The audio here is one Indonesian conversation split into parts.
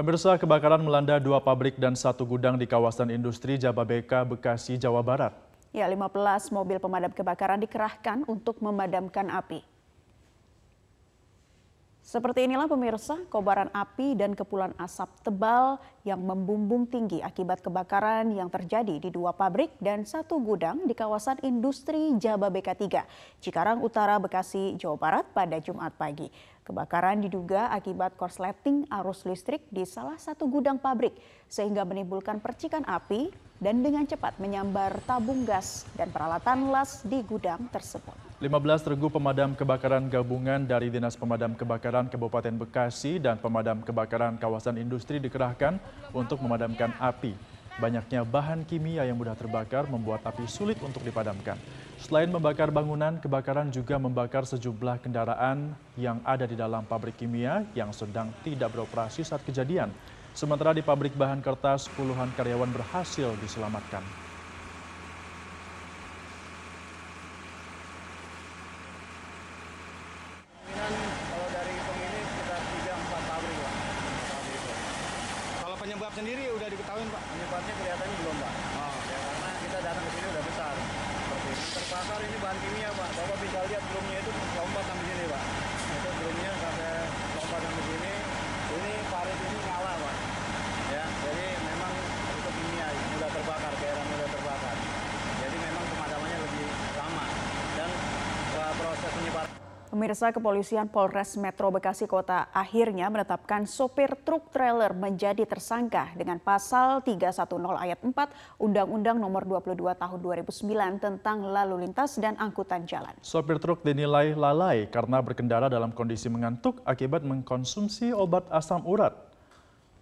Pemirsa kebakaran melanda dua pabrik dan satu gudang di kawasan industri Jababeka, Bekasi, Jawa Barat. Ya, 15 mobil pemadam kebakaran dikerahkan untuk memadamkan api. Seperti inilah pemirsa, kobaran api dan kepulan asap tebal yang membumbung tinggi akibat kebakaran yang terjadi di dua pabrik dan satu gudang di kawasan industri Jababeka 3, Cikarang Utara, Bekasi, Jawa Barat pada Jumat pagi. Kebakaran diduga akibat korsleting arus listrik di salah satu gudang pabrik sehingga menimbulkan percikan api dan dengan cepat menyambar tabung gas dan peralatan las di gudang tersebut. 15 regu pemadam kebakaran gabungan dari Dinas Pemadam Kebakaran Kabupaten Bekasi dan Pemadam Kebakaran Kawasan Industri dikerahkan untuk memadamkan api. Banyaknya bahan kimia yang mudah terbakar membuat api sulit untuk dipadamkan. Selain membakar bangunan, kebakaran juga membakar sejumlah kendaraan yang ada di dalam pabrik kimia yang sedang tidak beroperasi saat kejadian. Sementara di pabrik bahan kertas, puluhan karyawan berhasil diselamatkan. penyebab sendiri udah diketahui Pak? Penyebabnya kelihatannya belum Pak. Oh. Ya karena kita datang ke sini udah besar. Seperti ini. Terbakar ini bahan kimia Pak. Bapak bisa lihat drumnya itu lompat sampai sini Pak. Itu drumnya sampai lompat sampai sini. Ini parit ini nyala Pak. Ya, jadi memang itu kimia mudah terbakar, daerah mudah terbakar. Jadi memang pemadamannya lebih lama dan uh, proses penyebaran Pemirsa Kepolisian Polres Metro Bekasi Kota akhirnya menetapkan sopir truk trailer menjadi tersangka dengan pasal 310 ayat 4 Undang-Undang Nomor 22 Tahun 2009 tentang lalu lintas dan angkutan jalan. Sopir truk dinilai lalai karena berkendara dalam kondisi mengantuk akibat mengkonsumsi obat asam urat.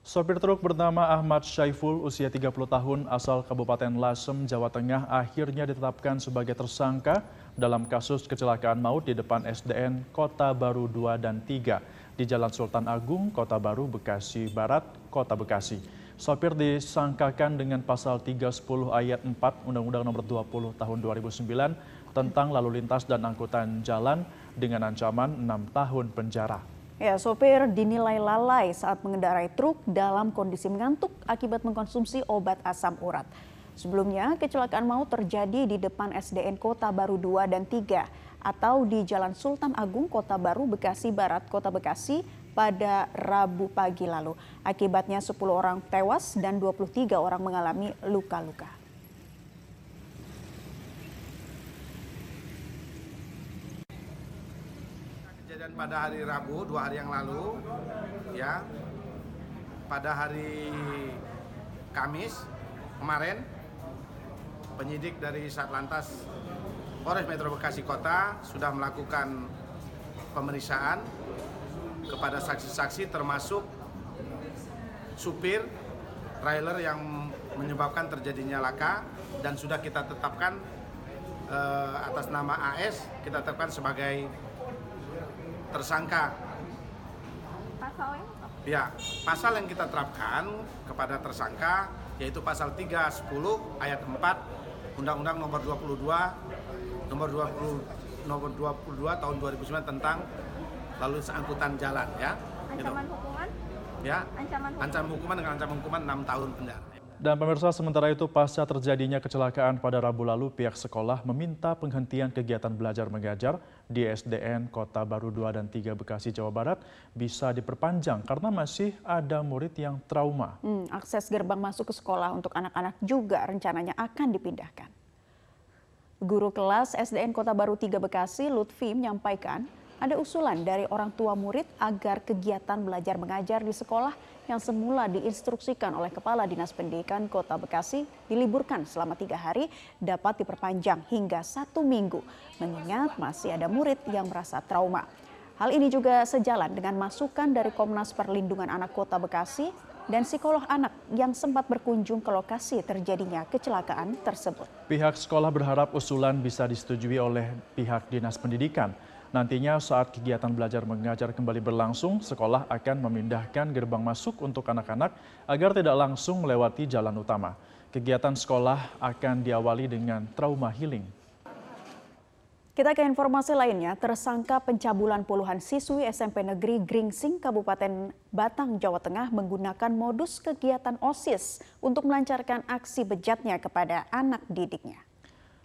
Sopir truk bernama Ahmad Syaiful usia 30 tahun asal Kabupaten Lasem, Jawa Tengah akhirnya ditetapkan sebagai tersangka dalam kasus kecelakaan maut di depan SDN Kota Baru 2 dan 3 di Jalan Sultan Agung, Kota Baru, Bekasi Barat, Kota Bekasi. Sopir disangkakan dengan pasal 310 ayat 4 Undang-Undang Nomor 20 Tahun 2009 tentang lalu lintas dan angkutan jalan dengan ancaman 6 tahun penjara. Ya, sopir dinilai lalai saat mengendarai truk dalam kondisi mengantuk akibat mengkonsumsi obat asam urat. Sebelumnya, kecelakaan maut terjadi di depan SDN Kota Baru 2 dan 3 atau di Jalan Sultan Agung Kota Baru Bekasi Barat Kota Bekasi pada Rabu pagi lalu. Akibatnya 10 orang tewas dan 23 orang mengalami luka-luka. Kejadian pada hari Rabu dua hari yang lalu, ya, pada hari Kamis kemarin penyidik dari Satlantas Polres Metro Bekasi Kota sudah melakukan pemeriksaan kepada saksi-saksi termasuk supir trailer yang menyebabkan terjadinya laka dan sudah kita tetapkan eh, atas nama AS kita tetapkan sebagai tersangka. Pasalnya? Ya, pasal yang kita terapkan kepada tersangka yaitu pasal 310 ayat 4 Undang-Undang Nomor 22 Nomor 20 Nomor 22 tahun 2009 tentang lalu angkutan jalan ya. Ancaman gitu. hukuman? Ya. Ancaman hukuman. Ancaman hukuman dengan ancaman hukuman 6 tahun penjara. Dan pemirsa sementara itu pasca terjadinya kecelakaan pada Rabu lalu pihak sekolah meminta penghentian kegiatan belajar mengajar di SDN Kota Baru 2 dan 3 Bekasi Jawa Barat bisa diperpanjang karena masih ada murid yang trauma. Hmm, akses gerbang masuk ke sekolah untuk anak-anak juga rencananya akan dipindahkan. Guru kelas SDN Kota Baru 3 Bekasi Lutfi menyampaikan ada usulan dari orang tua murid agar kegiatan belajar mengajar di sekolah yang semula diinstruksikan oleh Kepala Dinas Pendidikan Kota Bekasi diliburkan selama tiga hari dapat diperpanjang hingga satu minggu, mengingat masih ada murid yang merasa trauma. Hal ini juga sejalan dengan masukan dari Komnas Perlindungan Anak Kota Bekasi dan psikolog anak yang sempat berkunjung ke lokasi terjadinya kecelakaan tersebut. Pihak sekolah berharap usulan bisa disetujui oleh pihak Dinas Pendidikan Nantinya saat kegiatan belajar mengajar kembali berlangsung, sekolah akan memindahkan gerbang masuk untuk anak-anak agar tidak langsung melewati jalan utama. Kegiatan sekolah akan diawali dengan trauma healing. Kita ke informasi lainnya, tersangka pencabulan puluhan siswi SMP Negeri Gringsing, Kabupaten Batang, Jawa Tengah menggunakan modus kegiatan OSIS untuk melancarkan aksi bejatnya kepada anak didiknya.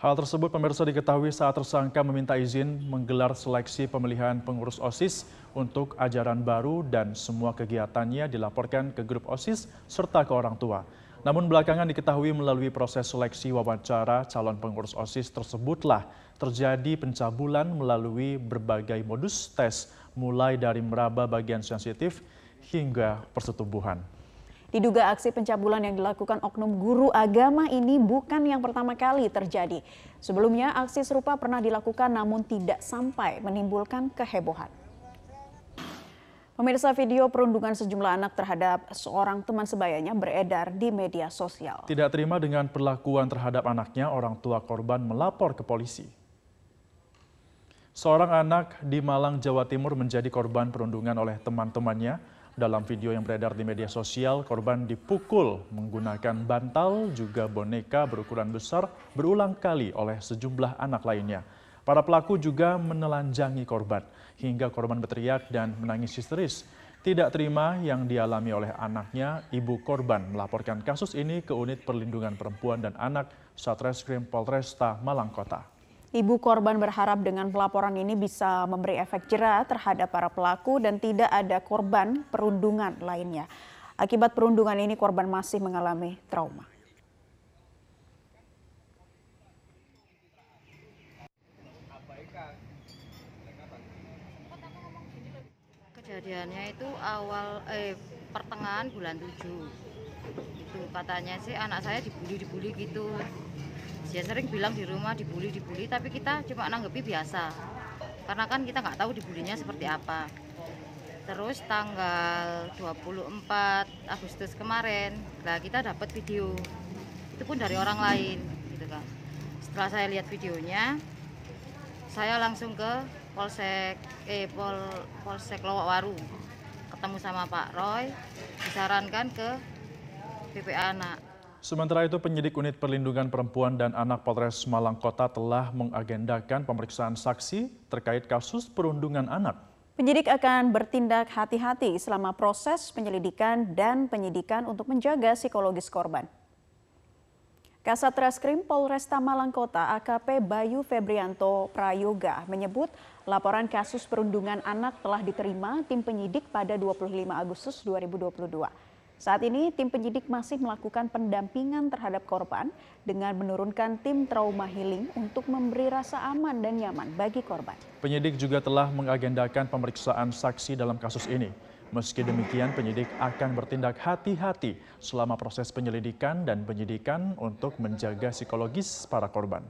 Hal tersebut pemirsa diketahui saat tersangka meminta izin menggelar seleksi pemilihan pengurus OSIS untuk ajaran baru dan semua kegiatannya dilaporkan ke grup OSIS serta ke orang tua. Namun belakangan diketahui melalui proses seleksi wawancara calon pengurus OSIS tersebutlah terjadi pencabulan melalui berbagai modus tes mulai dari meraba bagian sensitif hingga persetubuhan. Diduga aksi pencabulan yang dilakukan oknum guru agama ini bukan yang pertama kali terjadi. Sebelumnya aksi serupa pernah dilakukan namun tidak sampai menimbulkan kehebohan. Pemirsa video perundungan sejumlah anak terhadap seorang teman sebayanya beredar di media sosial. Tidak terima dengan perlakuan terhadap anaknya, orang tua korban melapor ke polisi. Seorang anak di Malang, Jawa Timur menjadi korban perundungan oleh teman-temannya. Dalam video yang beredar di media sosial, korban dipukul menggunakan bantal juga boneka berukuran besar berulang kali oleh sejumlah anak lainnya. Para pelaku juga menelanjangi korban hingga korban berteriak dan menangis histeris. Tidak terima yang dialami oleh anaknya, ibu korban melaporkan kasus ini ke Unit Perlindungan Perempuan dan Anak Satreskrim Polresta Malang Kota. Ibu korban berharap dengan pelaporan ini bisa memberi efek jerah terhadap para pelaku dan tidak ada korban perundungan lainnya. Akibat perundungan ini korban masih mengalami trauma. kejadiannya itu awal eh pertengahan bulan 7 itu katanya sih anak saya dibully dibully gitu dia sering bilang di rumah dibully dibully tapi kita cuma nanggepi biasa. Karena kan kita nggak tahu dibulinya seperti apa. Terus tanggal 24 Agustus kemarin lah kita dapat video. Itu pun dari orang lain gitu kan. Setelah saya lihat videonya saya langsung ke Polsek eh Pol Polsek Lowak Waru. Ketemu sama Pak Roy disarankan ke PPA anak. Sementara itu penyidik unit perlindungan perempuan dan anak Polres Malang Kota telah mengagendakan pemeriksaan saksi terkait kasus perundungan anak. Penyidik akan bertindak hati-hati selama proses penyelidikan dan penyidikan untuk menjaga psikologis korban. Kasat Reskrim Polresta Malang Kota AKP Bayu Febrianto Prayoga menyebut laporan kasus perundungan anak telah diterima tim penyidik pada 25 Agustus 2022. Saat ini tim penyidik masih melakukan pendampingan terhadap korban dengan menurunkan tim trauma healing untuk memberi rasa aman dan nyaman bagi korban. Penyidik juga telah mengagendakan pemeriksaan saksi dalam kasus ini. Meski demikian, penyidik akan bertindak hati-hati selama proses penyelidikan dan penyidikan untuk menjaga psikologis para korban.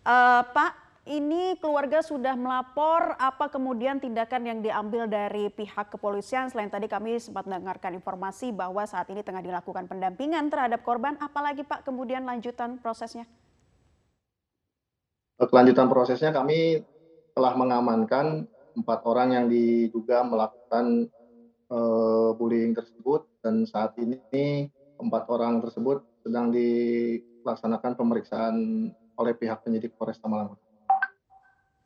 Uh, Pak, ini keluarga sudah melapor. Apa kemudian tindakan yang diambil dari pihak kepolisian? Selain tadi kami sempat mendengarkan informasi bahwa saat ini tengah dilakukan pendampingan terhadap korban. Apalagi Pak kemudian lanjutan prosesnya? Kelanjutan prosesnya kami telah mengamankan empat orang yang diduga melakukan uh, bullying tersebut dan saat ini empat orang tersebut sedang dilaksanakan pemeriksaan oleh pihak penyidik Polresta Malang.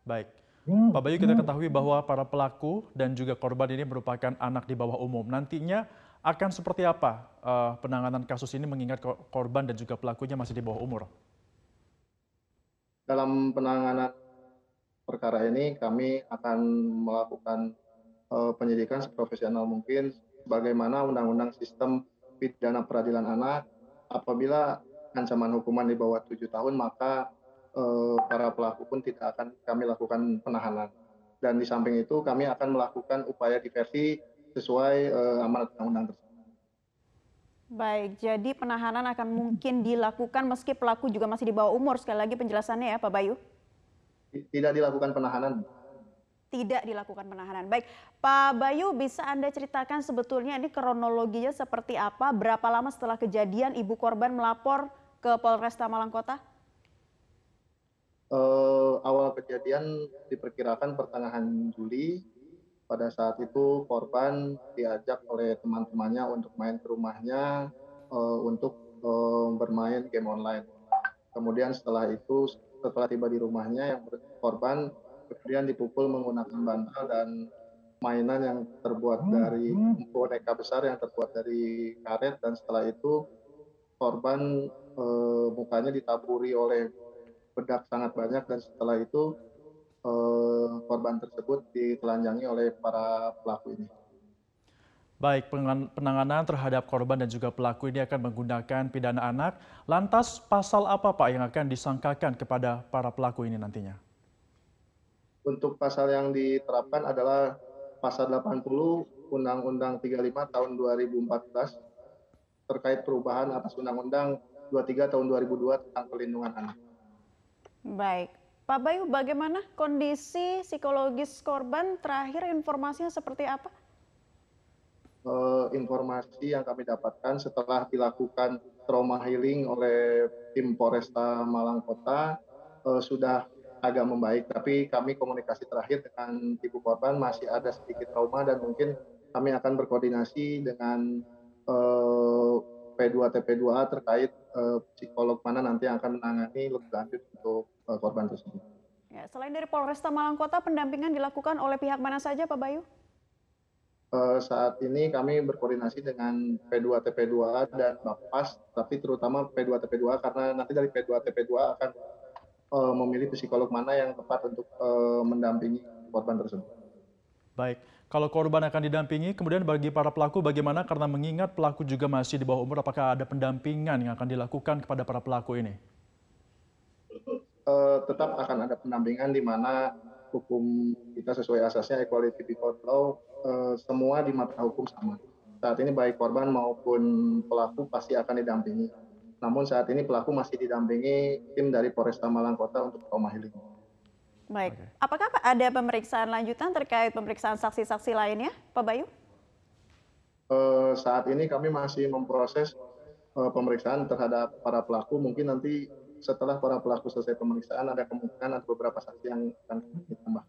Baik. Pak Bayu kita ketahui bahwa para pelaku dan juga korban ini merupakan anak di bawah umum. Nantinya akan seperti apa uh, penanganan kasus ini mengingat korban dan juga pelakunya masih di bawah umur? Dalam penanganan perkara ini kami akan melakukan uh, penyidikan seprofesional mungkin bagaimana undang-undang sistem pidana peradilan anak apabila ancaman hukuman di bawah tujuh tahun maka para pelaku pun tidak akan kami lakukan penahanan dan di samping itu kami akan melakukan upaya diversi sesuai uh, amanat undang-undang tersebut. Baik, jadi penahanan akan mungkin dilakukan meski pelaku juga masih di bawah umur. Sekali lagi penjelasannya ya Pak Bayu. Tidak dilakukan penahanan tidak dilakukan penahanan. Baik, Pak Bayu bisa Anda ceritakan sebetulnya ini kronologinya seperti apa? Berapa lama setelah kejadian ibu korban melapor ke Polresta Malang Kota? Uh, awal kejadian diperkirakan pertengahan Juli. Pada saat itu korban diajak oleh teman-temannya untuk main ke rumahnya uh, untuk uh, bermain game online. Kemudian setelah itu, setelah tiba di rumahnya yang korban kemudian dipukul menggunakan bantal dan mainan yang terbuat dari boneka besar yang terbuat dari karet dan setelah itu korban eh, mukanya ditaburi oleh bedak sangat banyak dan setelah itu eh, korban tersebut ditelanjangi oleh para pelaku ini. Baik, penanganan terhadap korban dan juga pelaku ini akan menggunakan pidana anak. Lantas pasal apa Pak yang akan disangkakan kepada para pelaku ini nantinya? Untuk pasal yang diterapkan adalah pasal 80 Undang-Undang 35 tahun 2014 terkait perubahan atas Undang-Undang 23 tahun 2002 tentang pelindungan anak. Baik, Pak Bayu, bagaimana kondisi psikologis korban? Terakhir informasinya seperti apa? Uh, informasi yang kami dapatkan setelah dilakukan trauma healing oleh tim Polresta Malang Kota uh, sudah agak membaik, tapi kami komunikasi terakhir dengan ibu korban masih ada sedikit trauma dan mungkin kami akan berkoordinasi dengan uh, P2 TP2A terkait uh, psikolog mana nanti yang akan menangani lebih lanjut untuk uh, korban tersebut. Ya, selain dari Polresta Malang Kota, pendampingan dilakukan oleh pihak mana saja, Pak Bayu? Uh, saat ini kami berkoordinasi dengan P2 TP2A dan Bapas, tapi terutama P2 TP2A karena nanti dari P2 TP2A akan uh, memilih psikolog mana yang tepat untuk uh, mendampingi korban tersebut. Baik, kalau korban akan didampingi, kemudian bagi para pelaku bagaimana? Karena mengingat pelaku juga masih di bawah umur, apakah ada pendampingan yang akan dilakukan kepada para pelaku ini? Uh, tetap akan ada pendampingan di mana hukum kita sesuai asasnya equality before law, uh, semua di mata hukum sama. Saat ini baik korban maupun pelaku pasti akan didampingi namun saat ini pelaku masih didampingi tim dari Polresta Malang Kota untuk trauma healing. Baik, apakah ada pemeriksaan lanjutan terkait pemeriksaan saksi-saksi lainnya, Pak Bayu? Uh, saat ini kami masih memproses uh, pemeriksaan terhadap para pelaku. Mungkin nanti setelah para pelaku selesai pemeriksaan ada kemungkinan ada beberapa saksi yang akan ditambah.